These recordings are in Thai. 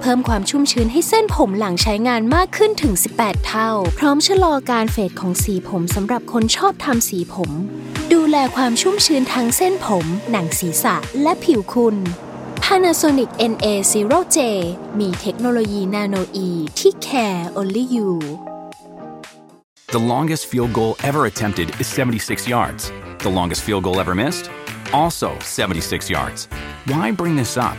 เพิ่มความชุ่มชื้นให้เส้นผมหลังใช้งานมากขึ้นถึง 18 เท่า พร้อมชะลอการเฟดของสีผมสำหรับคนชอบทำสีผม ดูแลความชุ่มชื้นทั้งเส้นผม หนังศีรษะและผิวคุณ Panasonic NA0J มีเทคโนโลยีนาโนอีที่ care only you The longest field goal ever attempted is 76 yards. The longest field goal ever missed? Also 76 yards. Why bring this up?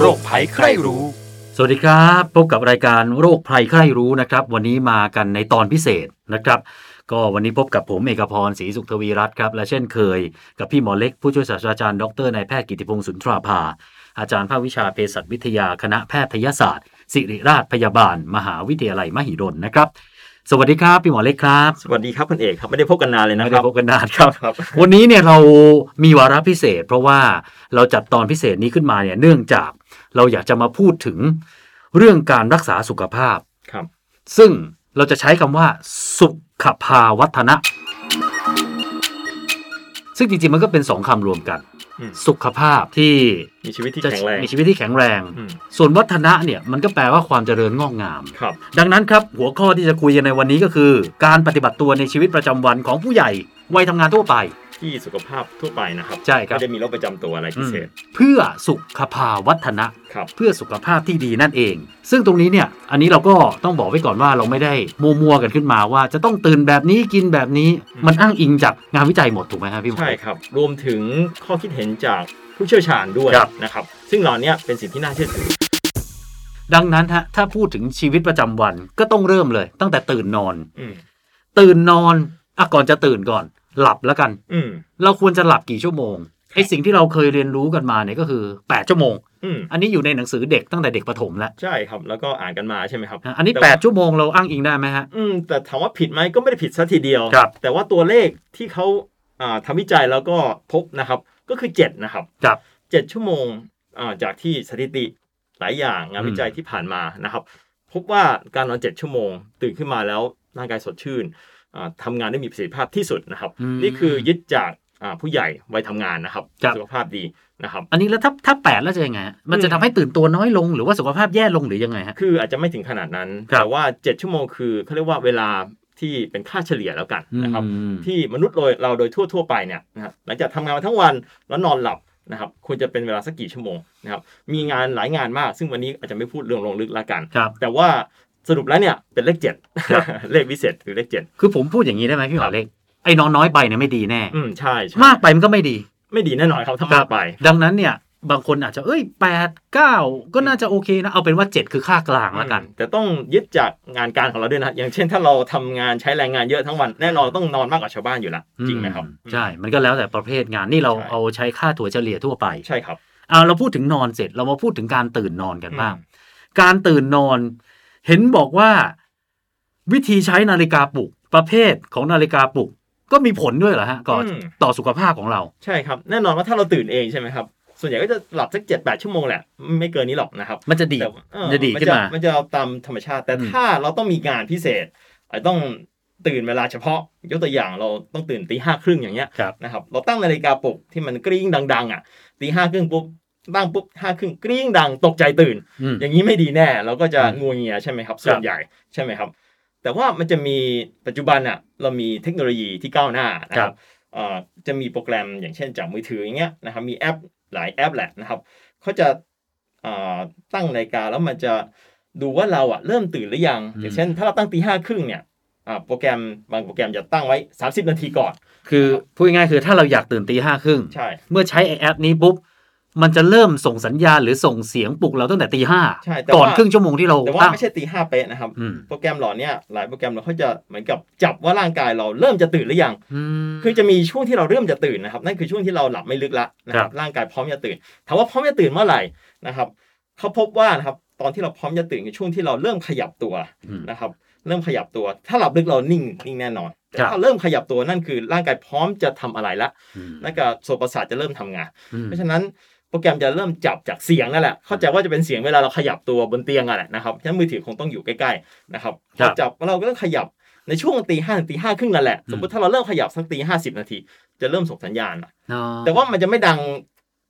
โรคภัยใครรู้ สวัสดีครับพบกับรายการโรคภัยใครรู้นะครับ วันนี้มากันในตอนพิเศษนะครับ ก็วันนี้พบกับผมเอกพรศรีสุขทวีรัตน์ครับและเช่นเคย กับพี่หมอเล็กผู้ช่วยศาสตราจารย์ดรนายแพทย์กิติพงศ์สุนทราภา อาจารย์ภาควิชาเภสัชวิทยาคณะแพทยศาสตร์ ศิริราชพยาบาล มหาวิทยาลัยมหิดลนะครับสวัสดีครับพี่หมอเล็กครับ สวัสดีครับคุณเอกครับไม่ได้พบกันนานเลยนะไม่คได้รับพบกันนานครับครับวันนี้เนี่ยเรามีวาระพิเศษ เพราะว่าเราจัดตอนพิเศษนี้ขึ้นมาเนี่ยเนื่องจาก เราอยากจะมาพูดถึงเรื่องการรักษาสุขภาพครับ ซึ่งเราจะใช้คำว่า สุขภาวัฒนะ ซึ่งจริงๆมันก็เป็นสองคำรวมกัน อืม สุขภาพที่มีชีวิตที่จะแข็งแรง มีชีวิตที่แข็งแรง อืม ส่วนวัฒนะเนี่ยมันก็แปลว่าความเจริญงอกงาม ครับ ดังนั้นครับ หัวข้อที่จะคุยกันในวันนี้ก็คือ การปฏิบัติตัวในชีวิตประจำวันของผู้ใหญ่วัยทำงานทั่วไป ที่สุขภาพทั่วไปนะครับใช่ครับไม่ได้มีโรคประจำตัวอะไรพิเศษ เพื่อสุขภาวัฒนะครับเพื่อสุขภาพที่ดีนั่นเอง ซึ่งตรงนี้เนี่ย อันนี้เราก็ต้องบอกไว้ก่อนว่าเราไม่ได้มัวๆกันขึ้นมาว่าจะต้องตื่นแบบนี้กินแบบนี้อืมมันอ้างอิงจากงานวิจัยหมดถูกไหมครับพี่หมอใช่ครับ รวมถึงข้อคิดเห็นจากผู้เชี่ยวชาญด้วยครับนะครับ ซึ่งเหล่านี้เป็นสิ่งที่น่าเชื่อถือดังนั้นฮะถ้าพูดถึงชีวิตประจำวันก็ต้องเริ่มเลย ตั้งแต่ตื่นนอนอืมตื่นนอนอะก่อนจะตื่นก่อน หลับแล้วกัน อืมเราควรจะหลับกี่ชั่วโมงไอสิ่งที่เราเคยเรียนรู้กันมาเนี่ยก็คือ8ชั่วโมงอืมอันนี้อยู่ในหนังสือเด็กตั้งแต่เด็กประถมแล้วใช่ครับแล้วก็อ่านกันมาใช่ไหมครับ อันนี้แต่ว่า8ชั่วโมงเราอ้างอิงได้ไหมฮะอืมแต่ถามว่าผิดไหมก็ไม่ได้ผิดซะทีเดียวครับแต่ว่าตัวเลขที่เขาอ่าทำวิจัยแล้วก็พบนะครับก็คือ 7 นะครับครับเจ็ดชั่วโมงอ่าจากที่สถิติหลายอย่างงานอืมวิจัยที่ผ่านมานะครับ พบว่าการนอนเจ็ดชั่วโมง ตื่นขึ้นมาแล้วร่างกายสดชื่น อ่าทำงานได้มีประสิทธิภาพที่สุดนะครับอืมนี่คือยึดจากอ่าผู้ใหญ่วัยทำงานนะครับครับ สุขภาพดีนะครับ อันนี้แล้วถ้าถ้าแปดแล้วจะยังไงฮะมันจะทำให้ตื่นตัวน้อยลงหรือว่าสุขภาพแย่ลงหรือยังไงฮะคืออาจจะไม่ถึงขนาดนั้นครับแต่ว่า 7 ชั่วโมงคือเขาเรียกว่าเวลาที่เป็นค่าเฉลี่ยแล้วกันนะครับอืมที่มนุษย์โดยเราโดยทั่ว ๆ ไปเนี่ยนะครับหลังจากทำงานมาทั้งวันแล้วนอนหลับนะครับควรจะเป็นเวลาสักกี่ชั่วโมงนะครับมีงานหลายงานมาก ซึ่งวันนี้อาจจะไม่พูดเรื่องลงลึกละกันครับแต่ว่า สรุปแล้วเนี่ยเป็นเลขเจ็ดครับเลขวิเศษคือเลขเจ็ดคือผมพูดอย่างนี้ได้ไหมพี่หมครัอบเล็กไอ้นอนน้อยไปเนี่ยไม่ดีแน่ อืมใช่ใช่มากไปมันก็ไม่ดี ไม่ดีแน่นอนครับถ้ามากไป ดังนั้นเนี่ยบางคนอาจจะเอ้ยแปดเก้าก็น่าจะโอเคนะ เอาเป็นว่าเจ็ดคือค่ากลางแล้วกัน แต่ต้องยึดจากงานการของเราด้วยนะ อย่างเช่นถ้าเราทำงานใช้แรงงานเยอะทั้งวันแน่นอนต้องนอนมากกว่าชาวบ้านอยู่แล้วจริงไหมครับ ใช่ มันก็แล้วแต่ประเภทงานนี่เราใช่เอาใช้ค่าถั่วเฉลี่ยทั่วไปใช่ครับเอาเราพูดถึงนอนเสร็จเรามาพูดถึงการตื่นนอนกันบ้างอืมการตื่นนอน เห็นบอกว่า วิธีใช้นาฬิกาปลุกประเภทของนาฬิกาปลุก ก็มีผลด้วยเหรอฮะก่อนอืม ต่อสุขภาพของเรา ใช่ครับ แน่นอนว่าถ้าเราตื่นเองใช่ไหมครับ ส่วนใหญ่ก็จะหลับสักเจ็ดแปดชั่วโมงแหละ ไม่เกินนี้หรอกนะครับมันจะดีแต่ว่าเออจะดีขึ้นมามันจะเอาตามธรรมชาติ แต่อืม ถ้าเราต้องมีงานพิเศษอาจจะต้องตื่นเวลาเฉพาะ ยกตัวอย่างเราต้องตื่นตีห้าครึ่งอย่างเงี้ยครับ นะครับ เราตั้งนาฬิกาปลุกที่มันกริ้งดัง ๆ อะตีห้าครึ่งปุ๊บ ตั้งปุ๊บห้าครึ่งกริ้งดังตกใจตื่นอืมอย่างนี้ไม่ดีแน่ เราก็จะอืมงัวเงียใช่ไหมครับ ส่วนใหญ่ใช่ไหมครับ แต่ว่ามันจะมีปัจจุบันอะเรามีเทคโนโลยีที่ก้าวหน้านะครับเอ่อจะมีโปรแกรมอย่างเช่นจากมือถืออย่างเงี้ยนะครับมีแอปหลายแอปแหละนะครับเขาจะเอ่อตั้งนาฬิกาแล้วมันจะดูว่าเราอะเริ่มตื่นหรือยังอืมอย่างเช่น ถ้าเราตั้งตีห้าครึ่งเนี่ยอ่าโปรแกรมบางโปรแกรมจะตั้งไว้ 30 นาทีก่อน คือพูดง่ายๆคือถ้าเราอยากตื่นตีห้าครึ่งใช่เมื่อใช้ไอ้แอปนี้ปุ๊บ มันจะเริ่มส่งสัญญาณหรือส่งเสียงปลุกเราตั้งแต่ตีห้าใช่แต่ก่อนว่า ครึ่งชั่วโมงที่เราแต่ว่าตั้ง ไม่ใช่ตีห้าเป๊ะนะครับ อืม โปรแกรมเหล่าเนี้ยหลายโปรแกรมเราเขาจะเหมือนกับจับว่าร่างกายเราเริ่มจะตื่นหรือยัง อืม คือจะมีช่วงที่เราเริ่มจะตื่นนะครับ นั่นคือช่วงที่เราหลับไม่ลึกละนะคครัรับบ ร่างกายพร้อมจะตื่นถามว่าพร้อมจะตื่นเมื่อไหร่นะครับเขาพบว่านะครับตอนที่เราพร้อมจะตื่นคือช่วงที่เราเริ่มขยับตัวอืมนะครับ เริ่มขยับตัว ถ้าหลับลึกเรานิ่งนิ่งแน่นอนแต่ครับ ถ้าเริ่มขยับตัวนั่นคือร่างกายพร้อมจะทำอะไรละอืมนั่นก็โสตประสาทจะเริ่มทำงานอืมเพราะฉะนั้น โปรแกรมจะเริ่มจับจากเสียงนั่นแหละ เข้าใจว่าจะเป็นเสียงเวลาเราขยับตัวบนเตียงอะแหละนะครับ ฉะนั้นมือถือคงต้องอยู่ใกล้ๆนะครับครับพอจับเราก็ต้องขยับในช่วงตีห้าถึงตีห้าครึ่งนั่นแหละอืมสมมติถ้าเราเริ่มขยับสักตีห้าสิบนาที จะเริ่มส่งสัญญาณละอ๋อแต่ว่ามันจะไม่ดัง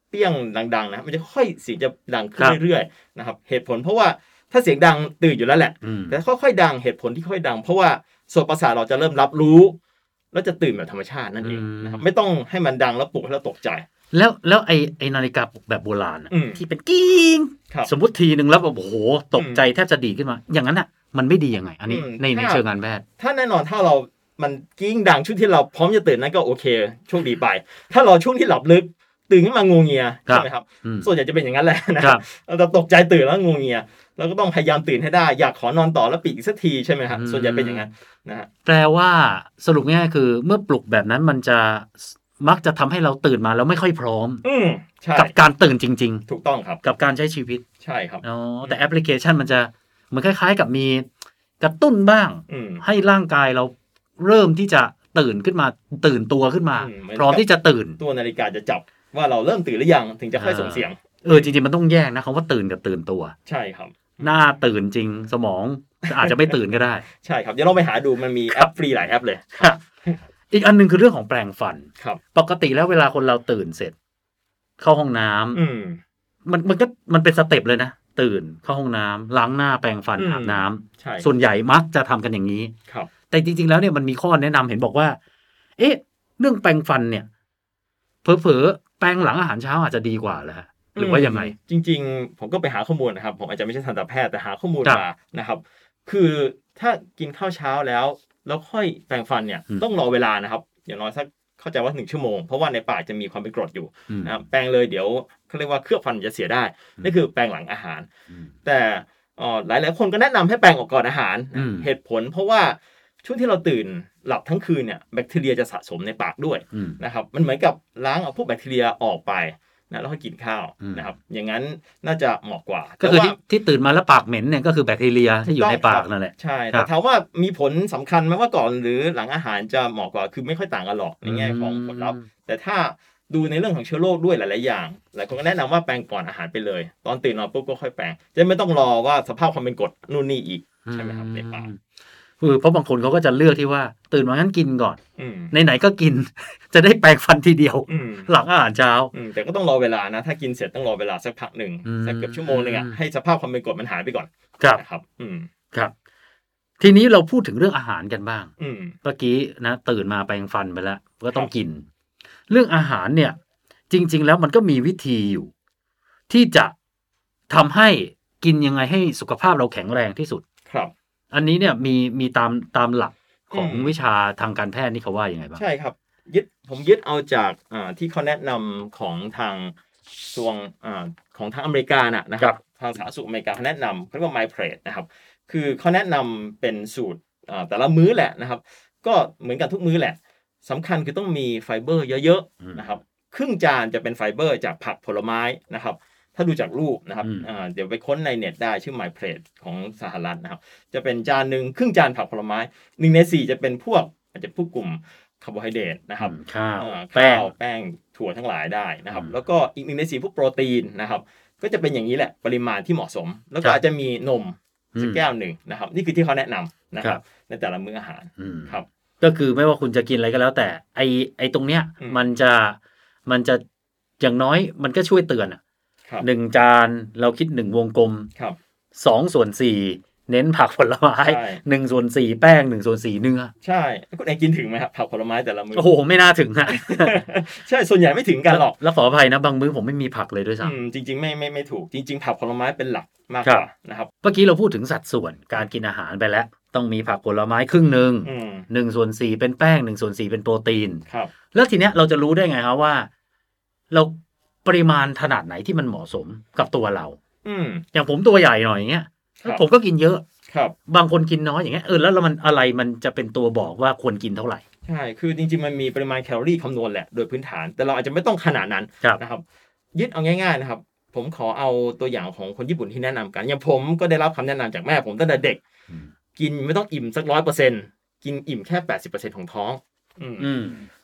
เปี้ยงดังๆนะ มันจะค่อยเสียงจะดังขึ้นครับเรื่อยๆนะครับ เหตุผลเพราะว่าถ้าเสียงดังตื่นอยู่แล้วแหละอืมแต่ค่อยๆดังเหตุผลที่ค่อยดัง เพราะว่าส่วนประสาทเราจะเริ่มรับรู้ แล้วจะตื่นแบบธรรมชาตินั่นเองนะครับ ไม่ต้องให้มันดังแล้วปลุกให้เราตกใจ แล้วแล้วไอ้ไอ้นาฬิกาปลุกแบบโบราณอะอืมที่เป็นกิ้งครับสมมติทีหนึ่งแล้วแบบโอ้โหตกใจแทบจะดีดขึ้นมา อย่างนั้นอะมันไม่ดียังไง อันนี้อืมในในถ้า เชิงการแพทย์ ถ้าแน่นอนถ้าเรามันกิ้งดังช่วงที่เราพร้อมจะตื่นนั้นก็โอเคโชคดีไป ถ้าเราช่วงที่หลับลึกตื่นขึ้นมางูเงียครับ ใช่ไหมครับ อืม ส่วนใหญ่จะเป็นอย่างนั้นแหละนะครับ เราจะตกใจตื่นแล้วงูเงียเราก็ต้องพยายามตื่นให้ได้ อยากขอนอนต่อแล้วปิดอีกสักทีใช่ไหมครับอืม ส่วนใหญ่เป็นอย่างนั้นนะฮะแปลว่าสรุปง่ายๆคือ เมื่อปลุกแบบนั้นมันจะ มักจะทำให้เราตื่นมาแล้วไม่ค่อยพร้อม อืมใช่กับการตื่นจริงถูกต้องครับๆกับการใช้ชีวิต ใช่ครับอ๋อแต่แอปพลิเคชันมันจะเหมือนคล้าย ๆ กับมีกระตุ้นบ้างอืมให้ร่างกายเราเริ่มที่จะตื่นขึ้นมาตื่นตัวขึ้นมาอืมเหมือนพร้อมกับที่จะตื่นตัวนาฬิกาจะจับว่าเราเริ่มตื่นหรือยังถึงจะค่อยส่งเสียงเออจริงๆมันต้องแยกนะคำว่าตื่นกับตื่นตัว ใช่ครับ หน้าตื่นจริงสมองอาจจะไม่ตื่นก็ได้ ใช่ครับเดี๋ยวเราไปหาดูมันมีแอปฟรีหลายแอปเลย อีกอันหนึงคือเรื่องของแปรงฟันครับ ปกติแล้วเวลาคนเราตื่นเสร็จ เข้าห้องน้ำอืมมันมันก็มันเป็นสเต็ปเลยนะตื่นเข้าห้องน้ำล้างหน้าแปรงฟันอืมอาบน้ำใช่ส่วนใหญ่มักจะทำกันอย่างนี้ครับ แต่จริง ๆ แล้วเนี่ยมันมีข้อแนะนำเห็นบอกว่า เอ๊ะ เรื่องแปรงฟันเนี่ยเผลอๆแปรงหลังอาหารเช้าอาจจะดีกว่าแหละหรือว่ายังไง จริง ๆ ผมก็ไปหาข้อมูลนะครับ ผมอาจจะไม่ใช่ทันตแพทย์แต่หาข้อมูลครับมานะครับ คือถ้ากินข้าวเช้าแล้ว แล้วค่อยแปรงฟันเนี่ยอืมต้องรอเวลานะครับอย่างน้อยสักเข้าใจว่าหนึ่งชั่วโมง เพราะว่าในปากจะมีความเป็นกรดอยู่อืมนะครับแปรงเลยเดี๋ยวเขาเรียกว่าเคลือบฟันจะเสียได้นี่คือแปรงหลังอาหารอืมแต่เอ่อหลายหลายๆคนก็แนะนำให้แปรงออกก่อนอาหารอืมเหตุผลเพราะว่าช่วงที่เราตื่นหลับทั้งคืนเนี่ยแบคทีเรียจะสะสมในปากด้วยอืมนะครับมันเหมือนกับล้างเอาพวกแบคทีเรียออกไป นะแล้วค่อยกินข้าวอืมนะครับ อย่างนั้นน่าจะเหมาะกว่า ก็คือแต่ที่ว่าที่ตื่นมาแล้วปากเหม็นเนี่ยก็คือแบคทีเรียที่อยู่ในปากนั่นแหละ ใช่ครัแต่บถามว่ามีผลสำคัญไหมว่าก่อนหรือหลังอาหารจะเหมาะกว่า คือไม่ค่อยต่างกันหรอกในแง่ของผลลัพธ์ แต่ถ้าดูในเรื่องของเชื้อโรคด้วยหลาย ๆ อย่าง หลายคนก็แนะนำว่าแปรงก่อนอาหารไปเลย ตอนตื่นนอนปุ๊บก็ค่อยแปรง จะไม่ต้องรอว่าสภาพความเป็นกรดนู่นนี่อีกใช่ไหมครับในปากคือเพราะบางคนเขาก็จะเลือกที่ว่า ตื่นมางั้นกินก่อนอืมไหนๆก็กิน จะได้แปรงฟันทีเดียวอืมหลังอาหารเช้าอืมแต่ก็ต้องรอเวลานะ ถ้ากินเสร็จต้องรอเวลาสักพักหนึ่งอืมสักเกือบชั่วโมงหนึ่งอะให้สภาพความเป็นกรดมันหายไปก่อนครับนะครับ อืมครับ ทีนี้เราพูดถึงเรื่องอาหารกันบ้างอืมเมื่อกี้นะ ตื่นมาแปรงฟันไปแล้วก็ต้องกิน เรื่องอาหารเนี่ย จริง ๆ แล้วมันก็มีวิธีอยู่ ที่จะทำให้กินยังไงให้สุขภาพเราแข็งแรงที่สุดครับ อันนี้เนี่ยมีมีตามตามหลัก ของอืมวิชาทางการแพทย์นี่เขาว่ายังไงบ้างใช่ครับ ยึดผมยึดเอาจากอ่าที่เขาแนะนำของทางกระทรวงอ่าของทางอเมริกาน่ะนะครับ ทางสาธารณสุขอเมริกาเขาแนะนำเขาเรียกว่า My Plate นะครับ คือเขาแนะนำเป็นสูตรอ่าแต่ละมื้อแหละนะครับ ก็เหมือนกันทุกมื้อแหละสำคัญคือต้องมีไฟเบอร์เยอะอืมๆนะครับ ครึ่งจานจะเป็นไฟเบอร์จากผักผลไม้นะครับ ถ้าดูจากรูปนะครับอืมอ่าเดี๋ยวไปค้นในเน็ตได้ชื่อ My Plate ของสหรัฐนะครับ จะเป็นจานหนึ่งครึ่งจานผักผลไม้หนึ่งในสี่จะเป็นพวกอาจจะพวกกลุ่มคาร์โบไฮเดรตนะครับอืมข้าวอ่าแป้งข้าวแป้งถั่วทั้งหลายได้นะครับอืมแล้วก็อีกหนึ่งในสี่พวกโปรตีนนะครับ ก็จะเป็นอย่างนี้แหละปริมาณที่เหมาะสม แล้วก็รับอาจจะมีนมสักอืมแก้วหนึ่งนะครับ นี่คือที่เขาแนะนำนะครับครับในแต่ละมื้ออาหารอืมครับ ก็คือไม่ว่าคุณจะกินอะไรก็แล้ว แต่ไอ้ไอ้ตรงเนี้ยอืมมันจะมันจะอย่างน้อยมันก็ช่วยเตือนอะครับ หนึ่งจานเราคิดหนึ่งวงกลมครับสองส่วนสี่เน้นผักผลไม้ใช่หนึ่งส่วนสี่แป้งหนึ่งส่วนสี่เนื้อ ใช่คุณเองกินถึงไหมครับผักผลไม้แต่ละมื้อโอ้โห ไม่น่าถึงฮะใช่ส่วนใหญ่ไม่ถึงกันหรอก แล้วขออภัยนะบางมื้อผมไม่มีผักเลยด้วยซ้อืมจริง ๆ ไม่ไม่ไม่ถูกจริง ๆ ผักผลไม้เป็นหลักมากครักบว่านะครับำเมื่อกี้เราพูดถึงสัดส่วนการกินอาหารไปแล้วตต้องมีผักผลไม้ครึ่งหนึ่งอืมหนึ่งส่วนสี่เป็นแป้งหนึ่งส่วนสี่เป็นโปรตีนครับแล้วทีเนี้ยเราจะรู้ได้ไงครับว่า เรา ปริมาณขนาดไหนที่มันเหมาะสมกับตัวเรา อืม อย่างผมตัวใหญ่หน่อยอย่างเงี้ยครับ ผมก็กินเยอะ ครับ บางคนกินน้อยอย่างเงี้ยเออแล้วมันอะไรมันจะเป็นตัวบอกว่าควรกินเท่าไหร่ ใช่ คือจริงๆ มันมีปริมาณแคลอรี่คำนวณแหละ โดยพื้นฐาน แต่เราอาจจะไม่ต้องขนาดนั้นครับ นะครับยึดเอาง่ายๆนะครับ ผมขอเอาตัวอย่างของคนญี่ปุ่นที่แนะนำกัน อย่างผมก็ได้รับคำแนะนำจากแม่ผมตั้งแต่เด็ก อืม กินไม่ต้องอิ่มสักร้อยเปอร์เซ็นกินอิ่มแค่แปดสิบเปอร์เซ็นของท้อง อืมอืม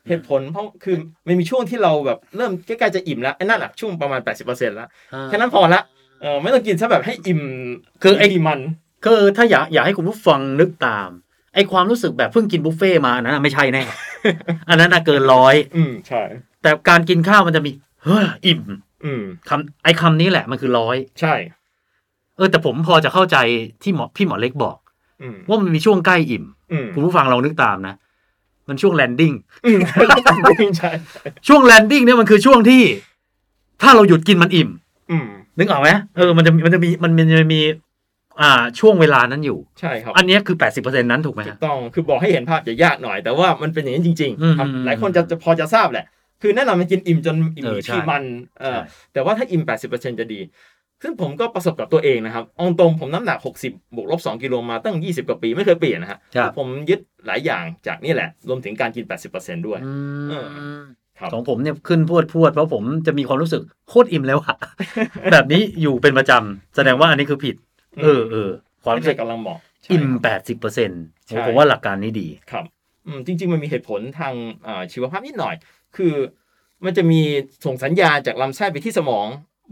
เหตุผลเพราะคือมันมีช่วงที่เราแบบเริ่มใกล้ๆจะอิ่มแล้วไอ้นั่นแหละช่วงประมาณ 80%แล้วแค่นั้นพอละเออไม่ต้องกินซะแบบให้อิ่มคือไอ้มีมันคือถ้าอยากอยากให้คุณผู้ฟังนึกตามไอความรู้สึกแบบเพิ่งกินบุฟเฟ่ต์มาอันนั้นนะไม่ใช่แน่ อันนั้นนะเกินร้อย อืมใช่ แต่การกินข้าวมันจะมี เฮ้ออิ่ม อืมคำไอคำนี้แหละมันคือร้อย ใช่ เออ แต่ผมพอจะเข้าใจที่หมอพี่หมอเล็กบอกอืมว่ามันมีช่วงใกล้อิ่มอืมคุณผู้ฟังลองนึกตามนะ มันช่วงแลนดิ้งอืมใช่ช่วงแลนดิ้งเนี่ยมันคือช่วงที่ ถ้าเราหยุดกินมันอิ่มอืมนึกออกไหมเออมันจะมันจะมีมันมันจะมี อ่า ช่วงเวลานั้นอยู่ใช่ครับ อันเนี้ยคือแปดสิบเปอร์เซ็นนั้นถูกไหมถูฮะกต้องคือบอกให้เห็นภาพจะยากหน่อย แต่ว่ามันเป็นอย่างนี้นจริงอืมๆครับอืมหลายคนจะจะพอจะทราบแหละ คือแน่นอนมันกินอิ่มจนอิ่มเออใช่ที่มันเออใช่แต่ว่าถ้าอิ่ม80%จะดี ซึ่งผมก็ประสบกับตัวเองนะครับเอาตรงผมน้ำหนัก 60 บวกลบ 2 กิโลมาตั้ง 20 กว่าปีไม่เคยเปลี่ยนนะฮะครับผมยึดหลายอย่างจากนี่แหละ รวมถึงการกิน 80%ด้วยอืเอมครับของผมเนี่ยขึ้นพวดพวดเพราะผมจะมีความรู้สึกโคตรอิ่มแล้วอะแบบนี้อยู่เป็นประจำแสดงว่าอันนี้คือผิด เออเออความไม่รู้สึใช่กกำลังเหมาะใช่อิ่มครับแปดสิบเปอร์เซ็นต์ใช่ผมว่าหลักการนี้ดีครับอืมจริง ๆ มันมีเหตุผลทางอ่าชีวภาพนิดหน่อย คือมันจะมีส่งสัญญาณจากลำไส้ไปที่สมอง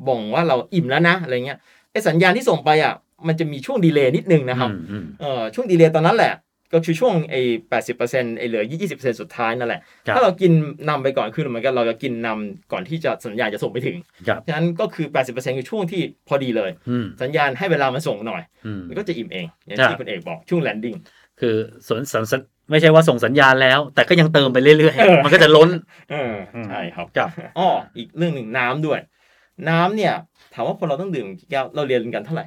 บ่งว่าเราอิ่มแล้วนะอะไรเงี้ยไอสัญญาณที่ส่งไปอะมันจะมีช่วง delay นิดนึงนะครับอืมอืมเอ่อช่วง delay ตอนนั้นแหละ ก็คือช่วงไอ้แปดสิบเปอร์เซ็นต์ไอ้เหลือยี่สิบเปอร์เซ็นต์สุดท้ายนั่นแหละครับถ้าเรากินนำไปก่อนคือเหมือนกันเราจะกินนำก่อนที่จะสัญญาณจะส่งไปถึงครับฉะนั้นก็คือแปดสิบเปอร์เซ็นต์คือช่วงที่พอดีเลยอืมสัญญาณให้เวลามันส่งหน่อยอืมมันก็จะอิ่มเองอย่างครับที่คุณเอกบอกช่วง landingคือสัญสัญสัญไม่ใช่ว่าส่งสัญญาณแล้ว แต่ก็ยังเติมไปเรื่อยเออๆมันก็จะล้นเออใช่ครับครับอ้ออีกเรื่องหนึ่งน้ำด้วย น้ำเนี่ย ถามว่าคนเราต้องดื่มกี่แก้วเราเรียนกันเท่าไหร่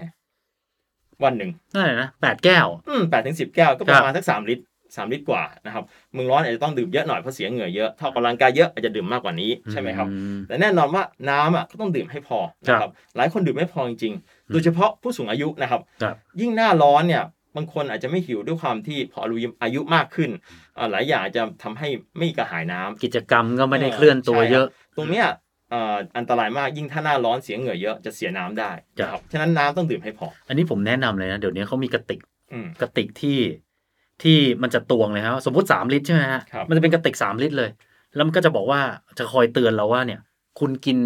วันหนึ่งนั่นแหละนะแปดแก้ว อืมแปดถึงสิบแก้วก็ปครัระบมาณสักสามลิตรสามลิตรกว่านะครับเมืองร้อนอาจจะต้องดื่มเยอะหน่อยเพราะเสียเหงื่อเยอะถ้าออกกำลังกายเยอะอาจจะดื่มมากกว่านี้ใช่ไหมครับอืแต่แน่นอนว่าน้ำอะก็ต้องดื่มให้พอนะครับหลายคนดื่มไม่พอจริงๆ โดยเฉพาะผู้สูงอายุนะครับครับยิ่งหน้าร้อนเนี่ยบางคนอาจจะไม่หิวด้วยความที่พออายุอายุมากขึ้นอ่าหลายอย่างอาจจะทำให้ไม่กระหายน้ำกิจกรรมก็ไม่ได้เคลื่อนตัวเยอะ ตรงเนี้ยเอ่ออันตรายมากยิ่งถ้าหน้าร้อนเสียเหงื่อเยอะจะเสียน้ำได้นะครับครับฉะนั้นน้ำต้องดื่มให้พอ อันนี้ผมแนะนำเลยนะ เดี๋ยวนี้เขามีกระติกอืมกระติกที่ที่มันจะตวงเลยครับสมมติสามลิตรใช่ไหมฮะครับมันจะเป็นกระติกสามลิตรเลย แล้วมันก็จะบอกว่าจะคอยเตือนเราว่าเนี่ย คุณกิน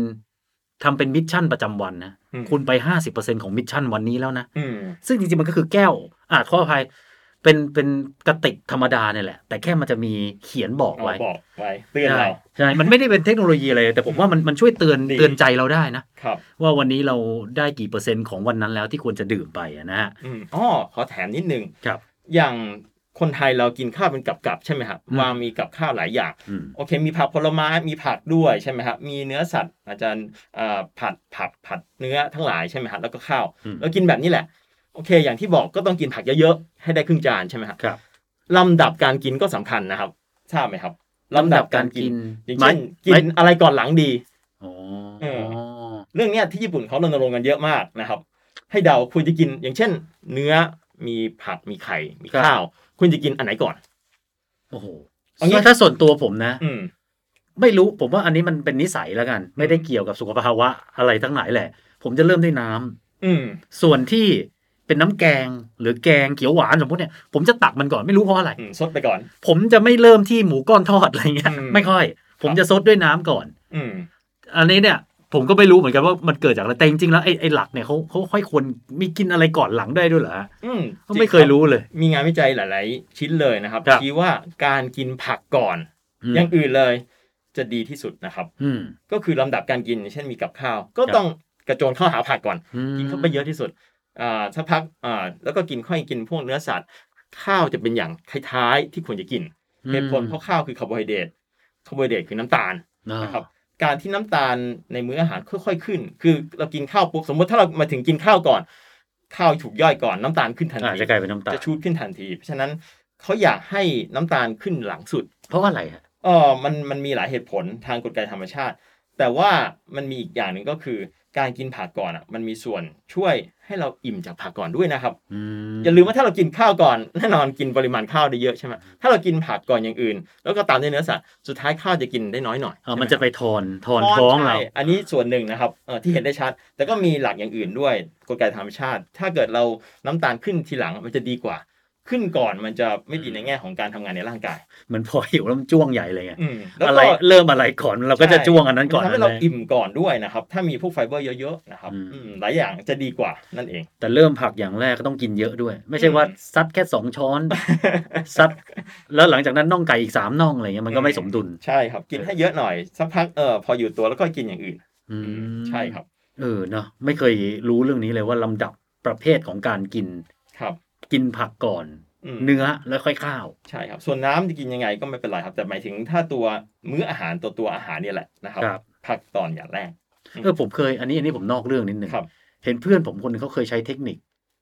ทำเป็น mission ประจำวันนะอืมคุณไปห้าสิบเปอร์เซ็นต์ของ mission วันนี้แล้วนะอืมซึ่งจริงๆมันก็คือแก้วอ่าขออภัย เป็นเป็นกระติกธรรมดาเนี่ยแหละ แต่แค่มันจะมีเขียนบอกเอาไว้บอกไว้เตือนใช่เราใช่มันไม่ได้เป็นเทคโนโลยีอะไรเลยแต่ผมว่ามันมันช่วยเตือนดีเตือนใจเราได้นะครับว่าวันนี้เราได้กี่เปอร์เซ็นต์ของวันนั้นแล้วที่ควรจะดื่มไปอะนะฮะอืมอ๋อขอแถมนิดนึงครับ อย่างคนไทยเรากินข้าวเป็นกับๆใช่ไหมครับอืมวางมีกับข้าวหลายอย่างอืมโอเค มีผักผลไม้มีผักด้วยใช่ไหมครับมีเนื้อสัตว์อาจารย์อ่าผัดผักผัดเนื้อทั้งหลายใช่ไหมครับแล้วก็ข้าวอืมแล้วกินแบบนี้แหละโอเค อย่างที่บอกก็ต้องกินผักเยอะๆให้ได้ครึ่งจานใช่ไหมครับครับลำดับการกินก็สำคัญนะครับทราบไหมครับลำดับการกินอย่างไม่เช่นกิไม่นอะไรก่อนหลังดีอ๋อเออเรื่องเนี้ยที่ญี่ปุ่นเขารณรงค์กันเยอะมากนะครับ ให้เดาคุณจะกินอย่างเช่น เนื้อมีผักมีไข่มีข้าว คุณจะกินอันไหนก่อน โอ้โหเอางี้ถ้าส่วนตัวผมนะ อืมไม่รู้ผมว่าอันนี้มันเป็นนิสัยแล้วกัน ไม่ได้เกี่ยวกับสุขภาวะอะไรทั้งหลายแหละ ผมจะเริ่มด้วยน้ำอืมส่วนที่ เป็นน้ำแกงหรือแกงเขียวหวานสมมติเนี่ยผมจะตักมันก่อนไม่รู้เพราะอะไรอืมซดไปก่อน ผมจะไม่เริ่มที่หมูก้อนทอดอะไรเงี้ยอืมไม่ค่อย ผมจะซดด้วยน้ำก่อน อืมอันนี้เนี่ย ผมก็ไม่รู้เหมือนกันว่ามันเกิดจากอะไรแต่จริงๆแล้วไอ้ไอ้หลักเนี่ยเขาเขาค่อยควรมีกินอะไรก่อนหลังได้ด้วยเหรอฮะอืมก็ไม่เคยรู้เลย มีงานวิจัยหลาย ๆ ชิ้นเลยนะครับครับชี้ว่าการกินผักก่อนอืมอย่างอื่นเลย จะดีที่สุดนะครับ อืมก็คือลำดับการกินอย่างเช่นมีกับข้าว ก็ครับต้องกระโจนเข้าหาผักก่อนอืมกินเข้าไปเยอะที่สุด อ่าสักพักอ่าแล้วก็กินค่อยกินพวกเนื้อสัตว์ ข้าวจะเป็นอย่างท้ายๆที่ควรจะกินเหตุผลเพราะข้าวคือคาร์โบไฮเดรตคาร์โบไฮเดรตคือน้ำตาลอ่านะครับการที่น้ำตาลในมื้ออาหารค่อยๆขึ้น คือเรากินข้าวปุ๊บสมมติถ้าเรามาถึงกินข้าวก่อน ข้าวถูกย่อยก่อนน้ำตาลขึ้นทันทีอาจจะกลายเป็นน้ำตาลจะ shoot ขึ้นทันที เพราะฉะนั้นเขาอยากให้น้ำตาลขึ้นหลังสุด เพราะอะไรฮะเออมันมันมีหลายเหตุผลทางกลไกธรรมชาติ แต่ว่ามันมีอีกอย่างหนึ่งก็คือ การกินผักก่อนอะมันมีส่วนช่วย ให้เราอิ่มจากผักก่อนด้วยนะครับอืมอย่าลืมว่าถ้าเรากินข้าวก่อนแน่นอนกินปริมาณข้าวได้เยอะใช่ไหมถ้าเรากินผักก่อนอย่างอื่น แล้วก็ตามด้วยเนื้อสัตว์สุดท้ายข้าวจะกินได้น้อยหน่อยเออใช่ไหมันจะไปทอนทอนใช่ท้องเราใช่อันนี้ส่วนหนึ่งนะครับเออที่เห็นได้ชัด แต่ก็มีหลักอย่างอื่นด้วยกลไกธรรมชาติ ถ้าเกิดเราน้ำตาลขึ้นทีหลังมันจะดีกว่า ขึ้นก่อนมันจะไม่ดีในแง่ของการทำงานในร่างกายเหมือนพอหิวแล้วมันจ้วงใหญ่เลยไงอืมแล้วอะไรก็เริ่มอะไรก่อนเราก็จะจ้วงอันนั้นก่อนมัทำให้เราเลยอิ่มก่อนด้วยนะครับ ถ้ามีพวกไฟเบอร์เยอะๆนะครับอืมอืมหลายอย่างจะดีกว่านั่นเอง แต่เริ่มผักอย่างแรกก็ต้องกินเยอะด้วย ไม่ใช่ว่าซัดแค่สองช้อนซัดแล้วหลังจากนั้นน่องไก่อีกสามน่องอะไรเงี้ยมันก็ไม่สมดุลใช่ครับ กินให้เยอะหน่อยสักพักเออพออยู่ตัวแล้วก็กินอย่างอื่นอืมใช่ครับ เออเนาะไม่เคยรู้เรื่องนี้เลยว่าลำดับประเภทของการกินครับ กินผักก่อนอืมเนื้อแล้วค่อยข้าว ใช่ครับ ส่วนน้ำจะกินยังไงก็ไม่เป็นไรครับ แต่หมายถึงถ้าตัวมื้ออาหารตัวตัวอาหารเนี่ยแหละนะครับครับผักตอนอย่างแรกเออผมเคยอันนี้อันนี้ผมนอกเรื่องนิดนึงครับเห็นเพื่อนผมคนหนึงเขาเคยใช้เทคนิค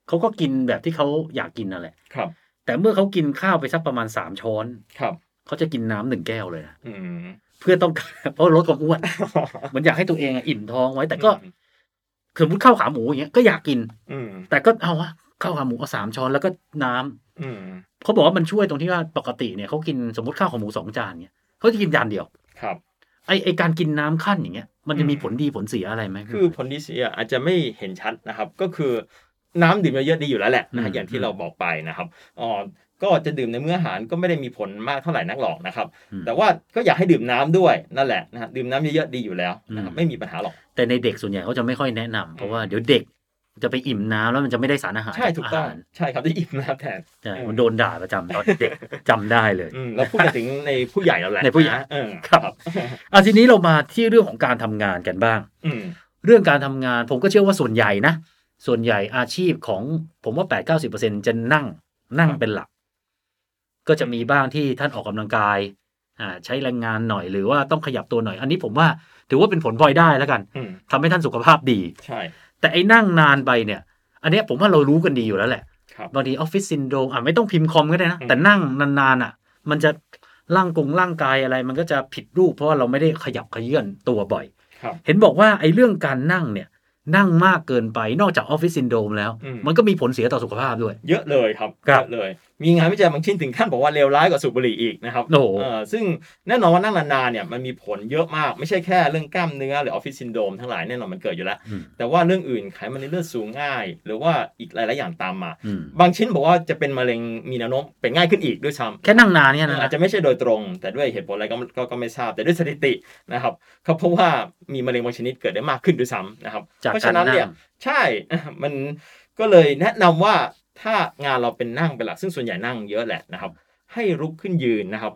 เขาก็กินแบบที่เขาอยากกินนั่นแหละครับ แต่เมื่อเขากินข้าวไปสักประมาณสามช้อนครับเขาจะกินน้ำหนึ่งแก้วเลยนะอืมเพื่อต้องการเพราะลดความอ้วนเหมันอยากให้ตัวเองอะอิ่มท้องไว้ แต่ก็สมมติข้าวขาหมูอย่างเงี้ยก็อยากกินอืมแต่ก็เอาวะ ข้าวขาหมูเอาสามช้อนแล้วก็น้ำอืมเขาบอกว่ามันช่วยตรงที่ว่าปกติเนี่ยเขากินสมมติข้าวขาหมูสองจานเนี่ยเขาจะกินจานเดียวครับไอไอการกินน้ำขั้นอย่างเงี้ย มันจะมีผลดีผลเสียอะไรไหมคือผลดีเสียอาจจะไม่เห็นชัดนะครับ ก็คือน้ำดื่มเยอะๆดีอยู่แล้วแหละนะฮะอืมอย่างที่เราบอกไปนะครับอ๋อก็จะดื่มในมื้ออาหารก็ไม่ได้มีผลมากเท่าไหร่นักหรอกนะครับอืมแต่ว่าก็อยากให้ดื่มน้ำด้วยนั่นแหละนะฮะดื่มน้ำเยอะๆดีอยู่แล้วนะครับอืมไม่มีปัญหาหรอกแต่ในเด็กส่วนใหญ่เขาจะไม่ค่อยแนะนำเพราะว่าเดี๋ยวเด็ก จะไปอิ่มน้ำแล้วมันจะไม่ได้สารอาหารใช่ถูกต้องาหารใช่ครับได้อิ่มน้ำแทนใช่อืมมันโดนด่าประจำตอนเด็กจำได้เลยอืมเราพูดกันถึงในผู้ใหญ่แล้วแหละในผู้ใหญ่เออครับอะทีนี้เรามาที่เรื่องของการทำงานกันบ้างอืมเรื่องการทำงานผมก็เชื่อว่าส่วนใหญ่นะส่วนใหญ่อาชีพของผมว่า8 9 0จะนั่งนั่งเป็นหลัก ก็จะมีบ้างที่ท่านออกกำลังกายอ่าใช้แรงงานหน่อยหรือว่าต้องขยับตัวหน่อย อันนี้ผมว่าถือว่าเป็นผลพลอยได้แล้วกันอืมทำให้ท่านสุขภาพดีใช่ แต่ไอ้นั่งนานไปเนี่ย อันเนี้ยผมว่าเรารู้กันดีอยู่แล้วแหละครับบางที office syndrome อะไม่ต้องพิมพ์คอมก็ได้นะอืมแต่นั่งนานๆอะ มันจะร่างกงร่างกายอะไร มันก็จะผิดรูปเพราะว่าเราไม่ได้ขยับเขยื้อนตัวบ่อยครับเห็นบอกว่าไอ้เรื่องการนั่งเนี่ยนั่งมากเกินไปนอกจาก office syndrome แล้วอืมมันก็มีผลเสียต่อสุขภาพด้วย เยอะเลยครับครับเยอะเลยมีงานวิจัยบางชิ้นถึงขั้นบอกว่าเลวร้ายกว่าสูบบุหรี่อีกนะครับโอ้โหเออซึ่งแน่นอนว่านั่งนานๆเนี่ยมันมีผลเยอะมากไม่ใช่แค่เรื่องกล้ามเนื้อหรือ office syndrome ทั้งหลายแน่นอนมันเกิดอยู่แล้วอืมแต่ว่าเรื่องอื่นไขมันในเลือดสูงง่าย หรือว่าอีกหลายๆอย่างตามมาอืมบางชิ้นบอกว่าจะเป็นมะเร็งมีแนวโน้มเป็นง่ายขึ้นอีกด้วยซ้ำแค่นั่งนานเนี่ยนะอาจจะไม่ใช่โดยตรง แต่ด้วยเหตุผลอะไรก็ก็ก็ไม่ทราบแต่ด้วยสถิตินะครับเขาพบว่ามีมะเร็งบางชนิดเกิดได้มากขึ้นด้วยซ้ำนะครับจากเพราะการฉะนั้นเนี่ยนั่งใช่มันก็เลยแนะนำว่า ถ้างานเราเป็นนั่งเป็นหลักซึ่งส่วนใหญ่นั่งเยอะแหละนะครับ ให้ลุกขึ้นยืนนะครับ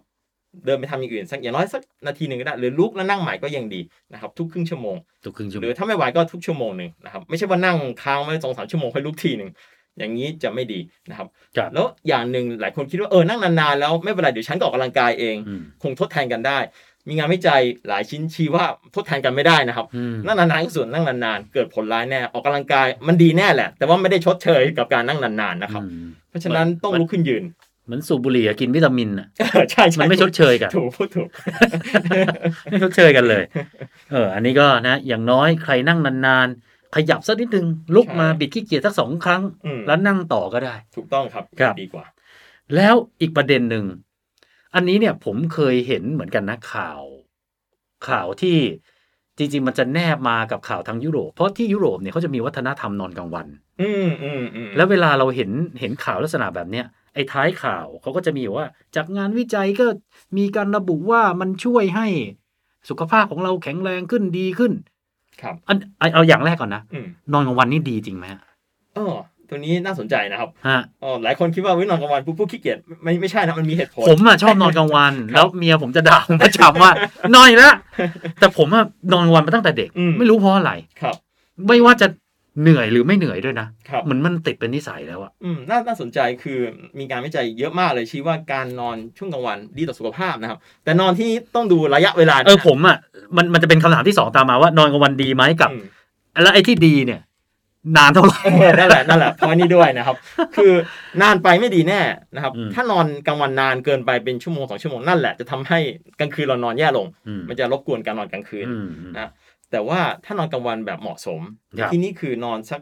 เดินไปทำอย่างอื่นสักอย่างน้อยสักนาทีหนึ่งก็ได้หรือลุกแล้วนั่งใหม่ก็ยังดีนะครับ ทุกครึ่งชั่วโมงทุกครึ่งชั่วหโมรืองถ้าไม่ไหวก็ทุกชั่วโมงหนึ่งนะครับไม่ใช่ว่านั่งค้างไว้สองสามชั่วโมงค่อยลุกทีหนึ่งอย่างนี้จะไม่ดีนะครับ ครับแล้วอย่างหนึ่งหลายคนคิดว่าเออนั่งนานๆแล้วไม่เป็นไรเดี๋ยวฉันก็ออกกำลังกายเอง อืม คงทดแทนกันได้ มีงานวิจัยหลายชิ้นชี้ว่าทดแทนกันไม่ได้นะครับอืมนั่งนานๆก็ส่วนนั่งนานๆ เกิดผลร้ายแน่ ออกกำลังกายมันดีแน่แหละ แต่ว่าไม่ได้ชดเชยกับการนั่งนานๆนะครับอืมเพราะฉะนั้นต้องลุกขึ้นยืน เหมือนสูบบุหรี่อะกินวิตามินอะใช่ใช่มันไม่ชดเชยกัน ถูกพูดถูก ไม่ชดเชยกันเลย เออ อันนี้ก็นะ อย่างน้อยใครนั่งนานๆ ขยับสักนิดนึง ลุกมาใช่บิดขี้เกียจสักสองครั้งอืมแล้วนั่งต่อก็ได้ ถูกต้องครับครับ ดีกว่า แล้วอีกประเด็นหนึ่ง อันนี้เนี่ยผมเคยเห็นเหมือนกันนะข่าว ข่าวที่จริงๆ มันจะแนบมากับข่าวทางยุโรป เพราะที่ยุโรปเนี่ยเขาจะมีวัฒนธรรมนอนกลางวัน อืมอืมอืมแล้วเวลาเราเห็นเห็นข่าวลักษณะแบบเนี้ยไอ้ท้ายข่าวเขาก็จะมีว่า จากงานวิจัยก็มีการระบุว่ามันช่วยให้สุขภาพของเราแข็งแรงขึ้นดีขึ้น ครับ อันเอาเอาอย่างแรกก่อนนะ อืมนอนกลางวันนี่ดีจริงไหมฮะเออ ตัวนี้น่าสนใจนะครับฮะอ๋อหลายคนคิดว่าวินอนกลางวันปุ๊บปุ๊บขี้เกียจไม่ไม่ใช่นะมันมีเหตุผลผมอะชอบนอนกลางวัน แล้วเมียผมจะด่าผมประจำว่านอนอีกแล้วแต่ผมอะนอนกลางวันมาตั้งแต่เด็กอืมไม่รู้เพราะอะไรครับ ไม่ว่าจะเหนื่อยหรือไม่เหนื่อยด้วยนะครับเหมือนมันติดเป็นนิสัยแล้วอะอืมน่าน่าสนใจคือมีการวิจัยเยอะมากเลยชี้ว่าการนอนช่วงกลางวันดีต่อสุขภาพนะครับ แต่นอนที่ต้องดูระยะเวลาเออผมอะมันมันจะเป็นคำถามที่สองตามมาว่านอนกลางวันดีไหมกับอืมแล้วไอ้ที่ดีเนี่ย นานเท่าไหร่เออนั่นแหละนั่นแหละเพราะนี่ด้วยนะครับ คือนานไปไม่ดีแน่นะครับอืมถ้านอนกลางวันนานเกินไปเป็นชั่วโมงสองชั่วโมงนั่นแหละจะทำให้กลางคืนเรานอนแย่ลงอืมมันจะรบกวนการนอนกลางคืนอืมอืมนะแต่ว่าถ้านอนกลางวันแบบเหมาะสมครับที่นี่คือนอนสัก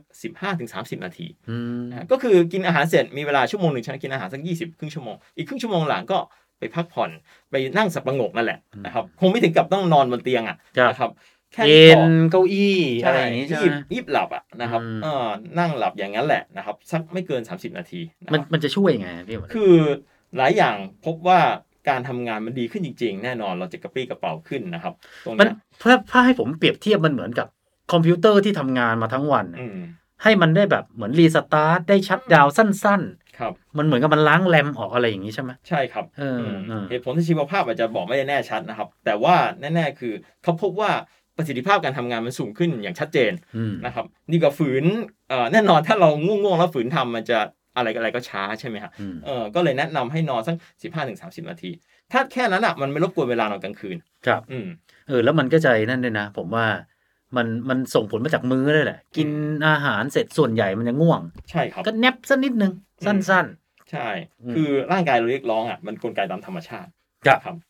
15-30 นาทีอืมนะก็คือกินอาหารเสร็จมีเวลาชั่วโมงหนึ่งฉันกินอาหารสัก 20 ครึ่งชั่วโมงอีกครึ่งชั่วโมงหลังก็ไปพักผ่อนไปนั่งสับประงกนั่นแหละนะครับคงไม่ถึงกับต้องนอนบนเตียงอะครับนะครับ แค่เอ็นี้พนอเก้าอี้อะใช่ไรอย่างนี้ใช่งีบไหมงีบหลับอะนะครับอืมเออนั่งหลับอย่างนั้นแหละนะครับ สักไม่เกิน 30 นาทีนะคมันรับมันจะช่วยยังไงพี่หมอคือหลายอย่างพบว่าการทำงานมันดีขึ้นจริง ๆ แน่นอนเราจะกระปรี้กระเปร่าขึ้นนะครับ ตรงมันเนี้ยถ้าถ้าให้ผมเปรียบเทียบมันเหมือนกับคอมพิวเตอร์ที่ทำงานมาทั้งวันอืมให้มันได้แบบเหมือน restart ได้ shut downสั้นครับๆมันเหมือนกับมันล้างแรมออกอะไรอย่างนี้ใช่ไหมใช่ครับเออมเออเหตุผลที่ชีวภาพอาจจะบอกไม่ได้แน่ชัดนะครับ แต่ว่าแน่ ๆ คือเขาพบว่า ประสิทธิภาพการทำงานมันสูงขึ้นอย่างชัดเจนอืมนะครับนี่ก็ฝืนเอ่อแน่นอนถ้าเราง่วงๆแล้วฝืนทำมันจะอะไรอะไรก็ช้าใช่ไหมครับอืมเออก็เลยแนะนำให้นอนสักสิบห้าถึงสามสิบนาที ถ้าแค่นั้นอะมันไม่รบกวนเวลานอนกลางคืน ครับอืมเออแล้วมันก็ใจนั่นด้วยนะ ผมว่ามันมันส่งผลมาจากมื้อเลยแหละ กินอาหารเสร็จส่วนใหญ่มันจะง่วง ใช่ครับ ก็แนบสักนิดนึงสั้นใช่อืมคือร่างกายเราเรียกร้องอะมันกลไกตามธรรมชาติครับครับๆ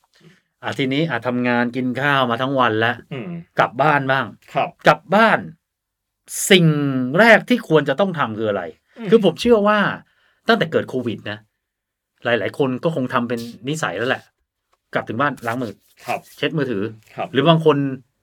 อะทีนี้อะทำงานกินข้าวมาทั้งวันแล้วอืมกลับบ้านบ้าง ครับ กลับบ้าน สิ่งแรกที่ควรจะต้องทำคืออะไรอืมคือผมเชื่อว่าตั้งแต่เกิดโควิดนะ หลาย ๆ คนก็คงทำเป็นนิสัยแล้วแหละ กลับถึงบ้านล้างมือครับ เช็ดมือถือครับหรือบางคน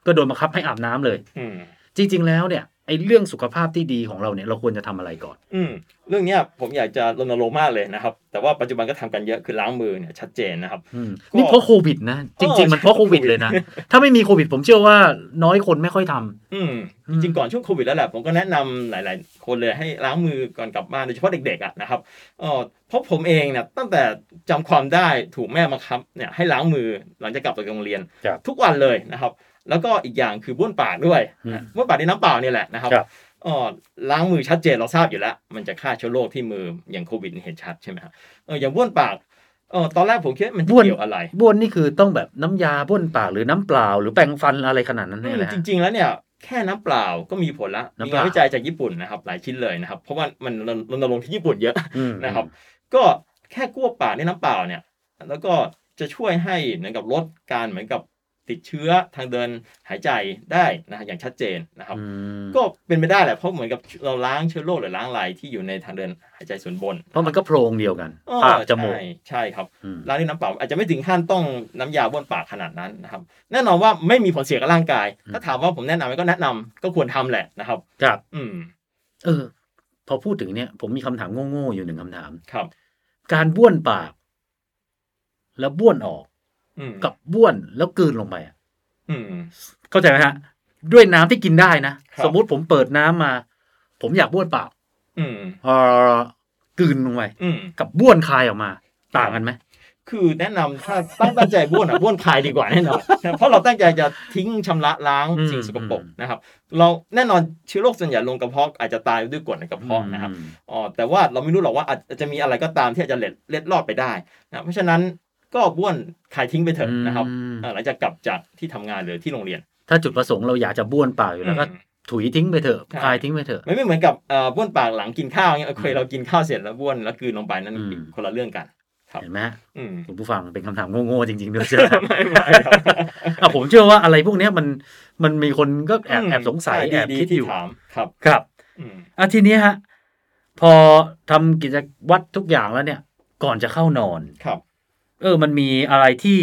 ก็โดนบังคับให้อาบน้ำเลยอืมจริง ๆ แล้วเนี่ย ไอ้เรื่องสุขภาพที่ดีของเราเนี่ยเราควรจะทำอะไรก่อน อืมเรื่องเนี้ยผมอยากจะรณรงค์มากเลยนะครับ แต่ว่าปัจจุบันก็ทำกันเยอะคือล้างมือเนี่ยชัดเจนนะครับอืมก็นี่เพราะโควิดนะ จริง ๆ มันเพราะโควิดเลยนะ ถ้าไม่มีโควิด ผมเชื่อว่าน้อยคนไม่ค่อยทำอืมอืจมริงๆก่อนช่วงโควิดแล้วแหละผมก็แนะนำหลาย ๆ คนเลยให้ล้างมือก่อนกลับบ้านโดยเฉพาะเด็ก ๆอะนะครับเออเพราะผมเองเนี่ยตั้งแต่จำความได้ถูกแม่บังคับเนี่ยให้ล้างมือหลังจากกลับจากโรงเรียนครับทุกวันเลยนะครับ แล้วก็อีกอย่างคือบ้วนปากด้วยอืมบ้วนปากในน้ำเปล่าเนี่ยแหละนะครับครับเออล้างมือชัดเจนเราทราบอยู่แล้ว มันจะฆ่าเชื้อโรคที่มืออย่างโควิดเห็นชัดใช่ไหมครับเอออย่างบ้วนปากเออตอนแรกผมคิดว่ามันจะบ้วนเกี่ยวอะไรบ้วนนี่คือต้องแบบน้ำยาบ้วนปากหรือน้ำเปล่า หรือแปรงฟันอะไรขนาดนั้นอืเนี่ยมแหละจริง ๆ แล้วเนี่ยแค่น้ำเปล่าก็มีผลละน้ำมีเปล่างานวิจัยจากญี่ปุ่นนะครับ หลายชิ้นเลยนะครับ เพราะว่ามันรณรงค์ที่ญี่ปุ่นเยอะอืมนะครับ ก็แค่กลั้วปากในน้ำเปล่าเนี่ย แล้วก็จะช่วยให้เหมือนกับลดการเหมือนกับ ติดเชื้อทางเดินหายใจได้นะฮะอย่างชัดเจนนะครับอืมก็เป็นไปได้แหละเพราะเหมือนกับเราล้างเชื้อโรคหรือล้างอะไรที่อยู่ในทางเดินหายใจส่วนบน เพราะมันก็โพรงเดียวกันเออปากจมูกใช่ใช่ครับอืมล้างด้วยน้ำเปล่าอาจจะไม่ถึงขั้นต้องน้ำยาบ้วนปากขนาดนั้นนะครับ แน่นอนว่าไม่มีผลเสียกับร่างกาย ถ้าถามว่าผมแนะนำไหมก็แนะนำก็ควรทำแหละนะครับ ครับ อืม เออ พอพูดถึงเนี่ย ผมมีคำถามโง่ๆอยู่หนึ่งคำถามครับ การบ้วนปาก แล้วบ้วนออกอืม กับบ้วนแล้วกลืนลงไปอะอืมเข้าใจไหมฮะ ด้วยน้ำที่กินได้นะครับสมมุติผมเปิดน้ำมา ผมอยากบ้วนปากอืมเออกลืนลงไปอืมกับบ้วนคายออกมา ต่างกันไหมคือแนะนำถ้าตั้งตั้งใจบ้วนอะบ้วนคายดีกว่าแน่นอนเพราะเราตั้งใจจะทิ้งชำระล้างอืมสิ่งสกปรกอืมนะครับ เราแน่นอนเชื้อโรคส่วนใหญ่ลงกระเพาะอาจจะตายด้วยกรดในกระเพาะนะครับอืมอ๋อแต่ว่าเราไม่รู้หรอกว่าอาจจะมีอะไรก็ตามที่อาจจะเล็ดเล็ดลอดไปได้นะเพราะฉะนั้น ก็บ้วนคายทิ้งไปเถอะนะครับอืมเอ่อหลังจากกลับจากที่ทำงานหรือที่โรงเรียน ถ้าจุดประสงค์เราอยากจะบ้วนปากอยู่แล้วก็อืมถุยทิ้งไปเถอะใช่คายทิ้งไปเถอะไม่ไม่เหมือนกับเอ่อบ้วนปากหลังกินข้าวเงี้ยเคยเรากินข้าวเสร็จแล้วบ้วนแล้วกลืนลงไปนั่นอืมอีกคนละเรื่องกันครับเห็นไหมฮะอืมคุณผู้ฟังเป็นคำถามโง่ๆจริงๆด้วยใช่ไหมไม่ไม่ครับอะผมเชื่อว่าอะไรพวกเนี้ยมันมันมีคนก็แอบแอบสงสัยใช่แอบดีคิดที่อยู่ถามครับครับอืมอะทีนี้ฮะพอทำกิจวัตรทุกอย่างแล้วเนี่ย ก่อนจะเข้านอนครับ เออ มันมีอะไรที่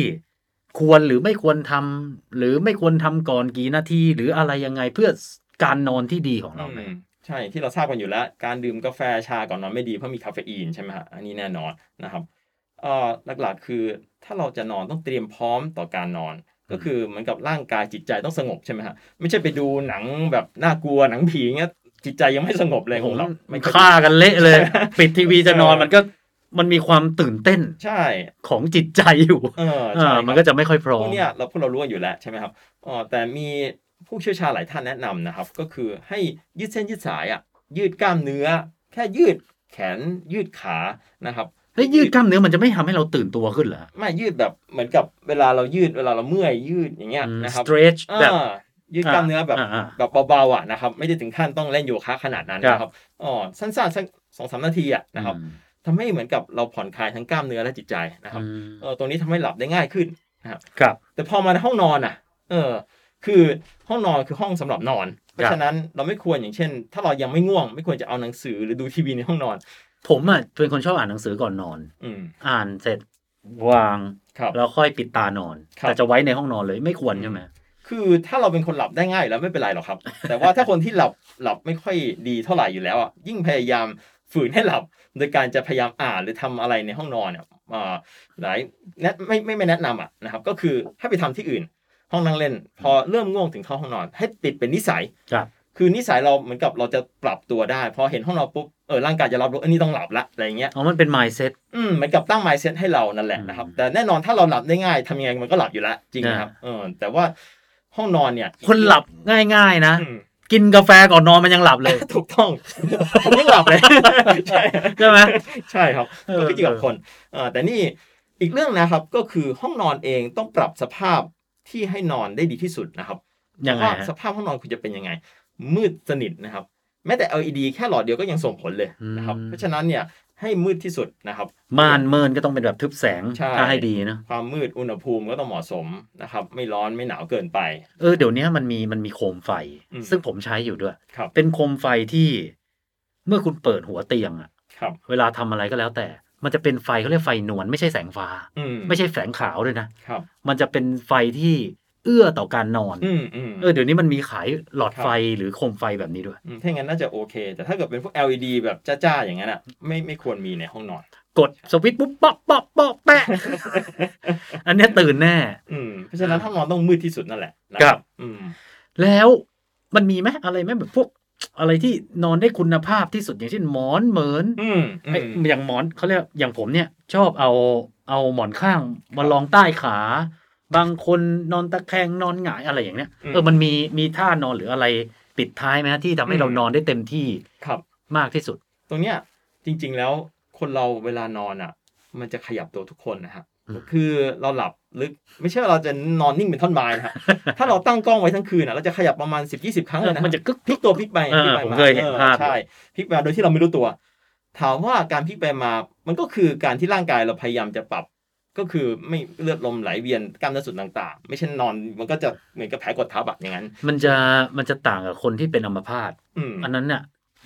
ควรหรือไม่ควรทำหรือไม่ควรทำก่อนกี่นาทีหรืออะไรยังไงเพื่อการนอนที่ดีของเราไหมอืมใช่ที่เราทราบกันอยู่แล้ว การดื่มกาแฟชาก่อนนอนไม่ดีเพราะมีคาเฟอีนใช่ไหมฮะอันนี้แน่นอนนะครับเอ่อหลักๆคือถ้าเราจะนอนต้องเตรียมพร้อมต่อการนอน ก็คือเหมือนกับร่างกายจิตใจต้องสงบใช่ไหมฮะไม่ใช่ไปดูหนังแบบน่ากลัวหนังผีเงี้ยจิตใจยังไม่สงบเลยของเราไม่ค่อยฆ่ากันเละเลย ปิดทีวีจะนอนมันก็ มันมีความตื่นเต้นใช่ของจิตใจอยู่เออเอใช่อครับมันก็จะไม่ค่อยพร้อพมวกเนี้ยเราพวกเรารู้กันอยู่แล้วใช่ไหมครับอ๋อแต่มีผู้เชี่ยวชาญหลายท่านแนะนำนะครับ ก็คือให้ยืดเส้นยืดสายอะยืดกล้ามเนื้อ แค่ยืดแขนยืดขานะครับเฮ้ยยืดกล้ามเนื้อมันจะไม่ทำให้เราตื่นตัวขึ้นเหรอไม่ยืดแบบเหมือนกับเวลาเรายืดเวลาเราเมื่อยยืดอย่างเงี้ยนะครับ stretch แบบอ่ายืดกล้ามเนื้อแบบอ่าแบบเบาๆอะนะครับ ไม่ได้ถึงขั้นต้องเล่นโยคะขนาดนั้นครับนะครับอ๋อสั้นๆสักสองสามนาทีอะนะครับอืม ทำให้เหมือนกับเราผ่อนคลายทั้งกล้ามเนื้อและจิตใจนะครับอืมเออตรงนี้ทำให้หลับได้ง่ายขึ้นนะครับครับ แต่พอมาในห้องนอนอะ เออ คือห้องนอนคือห้องสำหรับนอน เพครัราะบฉะนั้นเราไม่ควรอย่างเช่น ถ้าเรายังไม่ง่วง ไม่ควรจะเอาหนังสือหรือดูทีวีในห้องนอน ผมอะเป็นคนชอบอ่านหนังสือก่อนนอน อืมอ่านเสร็จวางครับแล้วค่อยปิดตานอนครับแต่จะไว้ในห้องนอนเลยไม่ควรใช่ไหมคือถ้าเราเป็นคนหลับได้ง่ายอยู่แล้วไม่เป็นไรหรอกครับ แต่ว่าถ้าคนที่หลับหลับไม่ค่อยดีเท่าไหร่อยู่แล้วอะยิ่งพยายาม ฝืนให้หลับ โดยการจะพยายามอ่านหรือทำอะไรในห้องนอนเนี่ยอ่าหลายแนะไม่ไม่ไม่แนะนำอะนะครับ ก็คือให้ไปทำที่อื่น ห้องนั่งเล่น พอเริ่มง่วงถึงเข้าห้องนอน ให้ติดเป็นนิสัยครับคือนิสัยเราเหมือนกับเราจะปรับตัวได้ พอเห็นห้องนอนปุ๊บเออร่างกายจะรับรู้อันนี้ต้องหลับละอะไรอย่างเงี้ยอ๋อมันเป็น mindset อืมเหมือนกับตั้ง mindset ให้เรานั่นแหละนะครับอืมแต่แน่นอนถ้าเราหลับได้ง่ายทำยังไงมันก็หลับอยู่แล้วจริงนะครับเออแต่ว่าห้องนอนเนี่ย คนหลับง่าย ๆ นะอืม กินกาแฟก่อนนอนมันยังหลับเลย ถูกต้องผมยังหลับเลย ใช่ใช่ไหมใช่ครับเออก็ขึ้นอยู่กับคนเออแต่นี่อีกเรื่องนะครับก็คือห้องนอนเองต้องปรับสภาพที่ให้นอนได้ดีที่สุดนะครับยังไงว่าฮะสภาพห้องนอนคุณจะเป็นยังไง มืดสนิทนะครับ แม้แต่ LED แค่หลอดเดียวก็ยังส่งผลเลยนะครับอืมเพราะฉะนั้นเนี่ยให้มืดที่สุดนะครับ ม่านเมินก็ต้องเป็นแบบทึบแสงใช่ ถ้าให้ดีนะความมืดอุณหภูมิก็ต้องเหมาะสมนะครับ ไม่ร้อนไม่หนาวเกินไป เออเดี๋ยวนี้มันมีมันมีโคมไฟ อืม ซึ่งผมใช้อยู่ด้วย ครับเป็นโคมไฟที่ เมื่อคุณเปิดหัวเตียงอะครับ เวลาทำอะไรก็แล้วแต่ มันจะเป็นไฟเขาเรียกไฟนวลไม่ใช่แสงฟ้า อืมไม่ใช่แสงขาวด้วยนะ ครับ มันจะเป็นไฟที่ เอื้อต่อการนอนอืมอืมเออเดี๋ยวนี้มันมีขายหลอดครับไฟหรือโคมไฟแบบนี้ด้วยอืมถ้าอย่างนั้นน่าจะโอเค แต่ถ้าเกิดเป็นพวก LED แบบจ้าๆอย่างนั้นอะไม่ไม่ควรมีในห้องนอน กดสวิตช์ปุ๊บป๊อกป๊อกป๊อกแปะอันเนี้ยตื่นแน่อืมเพราะฉะนั้นห้องนอนต้องมืดที่สุดนั่นแหละนะครับอืมแล้วมันมีไหมอะไรไหมแบบพวกอะไรที่นอนได้คุณภาพที่สุดอย่างเช่นหมอนเหมือนอืมอืไอ้มอย่างหมอนเขาเรียกอย่างผมเนี่ย ชอบเอาเอาหมอนข้างมาลองใต้ขา บางคนนอนตะแคงนอนหงายอะไรอย่างเนี้ยเออมันมีมีท่านอนหรืออะไรปิดท้ายไหมฮะที่ทำให้เรานอนได้เต็มที่ครับ มากที่สุด ตรงเนี้ยจริง ๆ แล้วคนเราเวลานอนอะ มันจะขยับตัวทุกคนนะฮะอืมคือเราหลับลึกไม่ใช่ว่าเราจะนอนนิ่งเป็นท่อนไม้นะฮะถ้าเราตั้งกล้องไว้ทั้งคืนอะเราจะขยับประมาณ10 20ครั้งเลยนะฮะมันจะกึกพลิกตัวพลิกไปเออพลิกไปผมมาเคยเห็นภาพออใช่พลิกไปโดยที่เราไม่รู้ตัว ถามว่าการพลิกไปมา มันก็คือการที่ร่างกายเราพยายามจะปรับ ก็คือไม่เลือดลมไหลเวียนกล้ามเนื้อส่วนต่างๆ ไม่ใช่นอนมันก็จะเหมือนกับแผลกดทับอะอย่างนั้น มันจะมันจะต่างกับคนที่เป็นอัมพาตอืมอันนั้นเนี่ย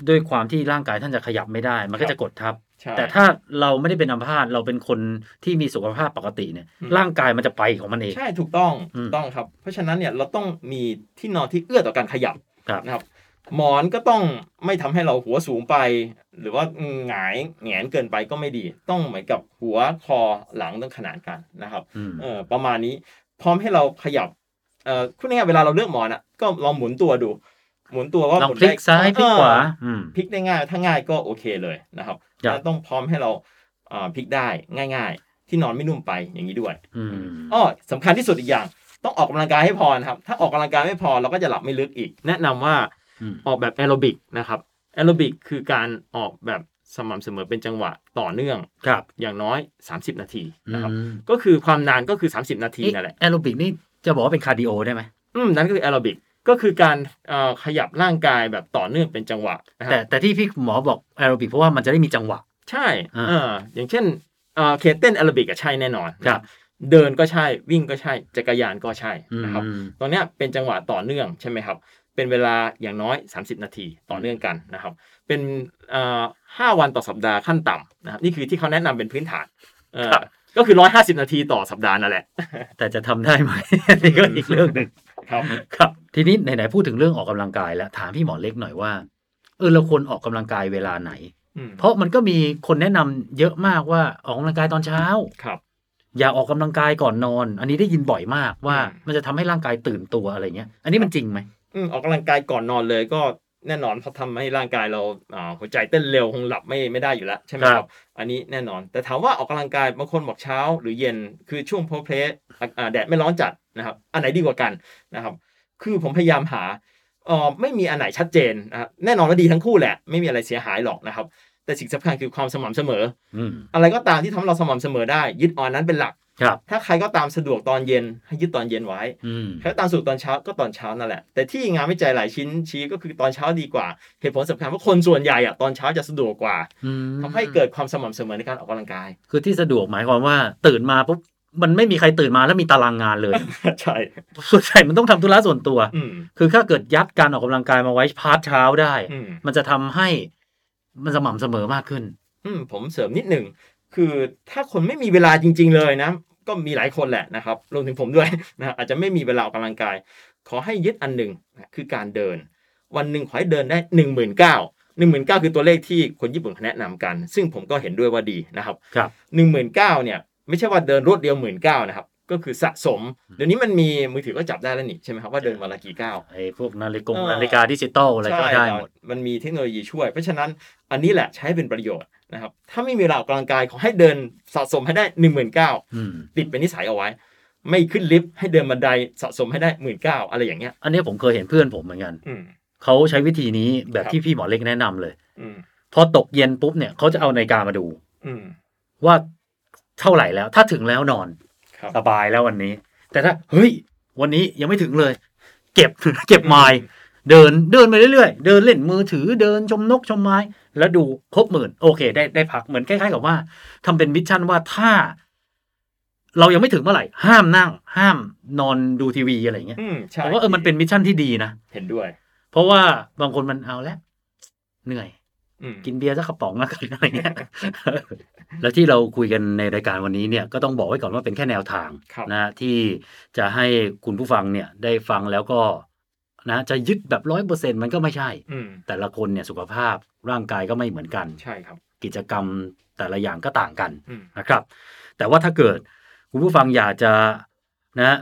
ด้วยความที่ร่างกายท่านจะขยับไม่ได้ มันก็ครับจะกดทับใช่แต่ถ้าเราไม่ได้เป็นอัมพาตเราเป็นคนที่มีสุขภาพปกติเนี่ยอืมร่างกายมันจะไปของมันเอง ใช่ถูกต้องอืมถูกต้องครับ เพราะฉะนั้นเนี่ยเราต้องมีที่นอนที่เอื้อต่อการขยับครับนะครับ หมอนก็ต้องไม่ทำให้เราหัวสูงไป หรือว่าหงายแหงนเกินไปก็ไม่ดี ต้องเหมือนกับหัวคอหลังต้องขนานกันนะครับอืมเออประมาณนี้ พร้อมให้เราขยับเอ่อพูดง่ายๆเวลาเราเลือกหมอนอะก็ลองหมุนตัวดู หมุนตัวว่าลองหมุนพลิกซ้ายพลิกขวาเอออืมพลิกได้ง่ายถ้าง่ายก็โอเคเลยนะครับครับแล้วต้องพร้อมให้เราอ่าพลิกได้ง่าย ๆ ที่นอนไม่นุ่มไปอย่างนี้ด้วยอืมอ้อสำคัญที่สุดอีกอย่าง ต้องออกกำลังกายให้พอนะครับ ถ้าออกกำลังกายไม่พอเราก็จะหลับไม่ลึกอีก แนะนำว่า อืมออกแบบแอโรบิกนะครับแอโรบิกคือการออกแบบสม่ำเสมอเป็นจังหวะต่อเนื่องครับอย่างน้อย 30 นาทีนะครับอืมก็คือความนานก็คือ 30 นาทีนั่นแหละแอโรบิกนี่จะบอกว่าเป็น cardio ได้ไหมอืมนั่นก็คือแอโรบิกก็คือการเอ่อขยับร่างกายแบบต่อเนื่องเป็นจังหวะนะคแต่รับแต่ที่พี่หมอบอกแอโรบิกเพราะว่ามันจะได้มีจังหวะ ใช่อ่าเอออย่างเช่นเอ่อเคเต้นแอโรบิกอะใช่แน่นอนครับเดินก็ใช่วิ่งก็ใช่จักรยานก็ใช่นะครับอืมตรงเนี้ยเป็นจังหวะต่อเนื่องใช่ไหมครับ เป็นเวลาอย่างน้อย 30 นาทีต่อเนื่องกันนะครับ เป็นเอ่อห้าวันต่อสัปดาห์ขั้นต่ำนะครับนี่คือที่เขาแนะนำเป็นพื้นฐานเออครับก็คือ150นาทีต่อสัปดาห์นั่นแหละ แต่จะทำได้ไหมอันนี้ก็อีกเรื่องหนึ่งครับครับ ทีนี้ไหนๆพูดถึงเรื่องออกกำลังกายแล้วถามพี่หมอเล็กหน่อยว่าเออเราควรออกกำลังกายเวลาไหนอืมเพราะมันก็มีคนแนะนำเยอะมากว่าออกกำลังกายตอนเช้าครับ อย่าออกกำลังกายก่อนนอน อันนี้ได้ยินบ่อยมากว่าอืมมันจะทำให้ร่างกายตื่นตัวอะไรเงี้ย อันนี้มันจริงไหม อืมออกกำลังกายก่อนนอนเลยก็แน่นอนเพราะทำให้ร่างกายเราอ่าหัวใจเต้นเร็วคงหลับไม่ไม่ได้อยู่แล้วใช่ไหมคครัรับบอันนี้แน่นอน แต่ถามว่าออกกำลังกายบางคนบอกเช้าหรือเย็นคือช่วงโพเพลสอ่าแดดไม่ร้อนจัดนะครับ อันไหนดีกว่ากันนะครับ คือผมพยายามหาเอ่อไม่มีอันไหนชัดเจนนะครับแน่นอนว่าดีทั้งคู่แหละ ไม่มีอะไรเสียหายหรอกนะครับ แต่สิ่งสำคัญคือความสม่ำเสมออืมอะไรก็ตามที่ทำให้เราสม่ำเสมอได้ ยึดอ่อนนั้นเป็นหลัก ครับ ถ้าใครก็ตามสะดวกตอนเย็นให้ยึดตอนเย็นไว้อืมใครก็ตามสะดวกตอนเช้าก็ตอนเช้านั่นแหละ แต่ที่งานวิจัยหลายชิ้นชี้ก็คือตอนเช้าดีกว่า เหตุผลสำคัญว่าคนส่วนใหญ่อะตอนเช้าจะสะดวกกว่าอืมทำให้เกิดความสม่ำเสมอในการออกกำลังกาย คือที่สะดวกหมายความว่าตื่นมาปุ๊บมันไม่มีใครตื่นมาแล้วมีตารางงานเลย ใช่ส่วนใหญ่มันต้องทำธุระส่วนตัวอืมคือถ้าเกิดยัดการออกกำลังกายมาไว้พาร์ทเช้าได้อืมมันจะทำให้มันสม่ำเสมอมากขึ้น อืมผมเสริมนิดหนึ่ง คือถ้าคนไม่มีเวลาจริง ๆ เลยนะ ก็มีหลายคนแหละนะครับรวมถึงผมด้วยนะอาจจะไม่มีเวลาออกกำลังกาย ขอให้ยึดอันหนึ่งนะคือการเดิน วันหนึ่งขอให้เดินได้หนึ่งหมื่นเก้าหนึ่งหมื่นเก้าคือตัวเลขที่คนญี่ปุ่นเขาแนะนำกัน ซึ่งผมก็เห็นด้วยว่าดีนะครับครับหนึ่งหมื่นเก้าเนี่ย ไม่ใช่ว่าเดินรวดเดียวหมื่นเก้านะครับ ก็คือสะสม เดี๋ยวนี้มันมีมือถือก็จับได้แล้วนี่ใช่ไหมครับว่าเดินวันละกี่ก้าวไอ้พวกนาฬิกาเออนาฬิกาดิจิตอลอะไรก็ได้หมดมันมีเทคโนโลยีช่วย เพราะฉะนั้นอันนี้แหละใช้เป็นประโยชน์ นะครับ ถ้าไม่มีเวลาออกกำลังกายขอให้เดินสะสมให้ได้หนึ่งหมื่นเก้าอืมติดเป็นนิสัยเอาไว้ ไม่ขึ้นลิฟต์ให้เดินบันไดสะสมให้ได้หมื่นเก้าอะไรอย่างเงี้ย อันนี้ผมเคยเห็นเพื่อนผมเหมือนกันอืมเขาใช้วิธีนี้แบบครับที่พี่หมอเล็กแนะนำเลยอืมพอตกเย็นปุ๊บเนี่ยเขาจะเอานาฬิกามาดู อืมว่าเท่าไหร่แล้ว ถ้าถึงแล้วนอนครับสบายแล้ววันนี้ แต่ถ้าเฮ้ย วันนี้ยังไม่ถึงเลย เก็บเก็บไมล์เดินเดินไปเรื่อยๆ เดินเล่นมือถือเดินชมนกชมไม้ แล้วดูครบหมื่นโอเค ได้ได้พักเหมือนคล้ายๆกับว่าทำเป็น mission ว่าถ้า เรายังไม่ถึงเมื่อไหร่ ห้ามนั่ง ห้ามนอนดูทีวีอะไรอย่างเงี้ยอืมใช่ผมว่าเออมันเป็น mission ที่ดีนะเห็นด้วย เพราะว่าบางคนมันเอาแล้วเหนื่อยอืมกินเบียร์สักกระป๋องแล้วกันอะไรเงี้ย แล้วที่เราคุยกันในรายการวันนี้เนี่ยก็ต้องบอกไว้ก่อนว่าเป็นแค่แนวทางครับนะที่จะให้คุณผู้ฟังเนี่ยได้ฟังแล้วก็ นะจะยึดแบบร้อยเปอร์เซ็นต์มันก็ไม่ใช่อืมแต่ละคนเนี่ยสุขภาพร่างกายก็ไม่เหมือนกันใช่ครับ กิจกรรมแต่ละอย่างก็ต่างกันอืมนะครับ แต่ว่าถ้าเกิดคุณผู้ฟังอยากจะนะ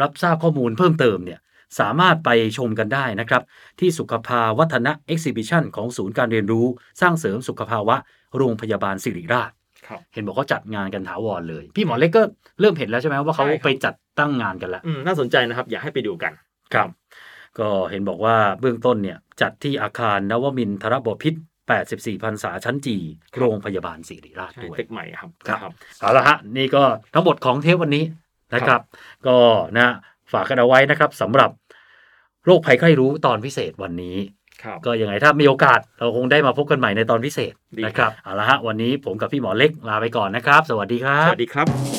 รับทราบข้อมูลเพิ่มเติมเนี่ยสามารถไปชมกันได้นะครับ ที่สุขภาวัฒนะ exhibition ของศูนย์การเรียนรู้ สร้างเสริมสุขภาวะโรงพยาบาลสิริราชครับเห็นบอกเขาจัดงานกันถาวรเลย พี่หมอเล็กก็เริ่มเห็นแล้วใช่ไหมว่าเขาใช่ครับไปจัดตั้งงานกันแล้วอืมน่าสนใจนะครับ อยากให้ไปดูกันครับ ก็เห็นบอกว่าเบื้องต้นเนี่ยจัดที่อาคารนวมินทรบพิษ84พรรษาชั้นจีโรงพยาบาลศิริราชใช่ด้วยตึกใหม่ครับครับครับเอาละฮะนี่ก็ทั้งหมดของเทปวันนี้นะครับ ก็นะฝากกันเอาไว้นะครับสำหรับโรคภัยใกล้รู้ตอนพิเศษวันนี้ครับก็ยังไงถ้ามีโอกาสเราคงได้มาพบกันใหม่ในตอนพิเศษดีนะครับเอาละฮะวันนี้ผมกับพี่หมอเล็กลาไปก่อนนะครับ สวัสดีครัสบวัสดีครับ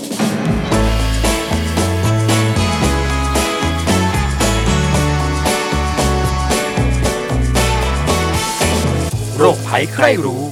โรคภัยใครรู้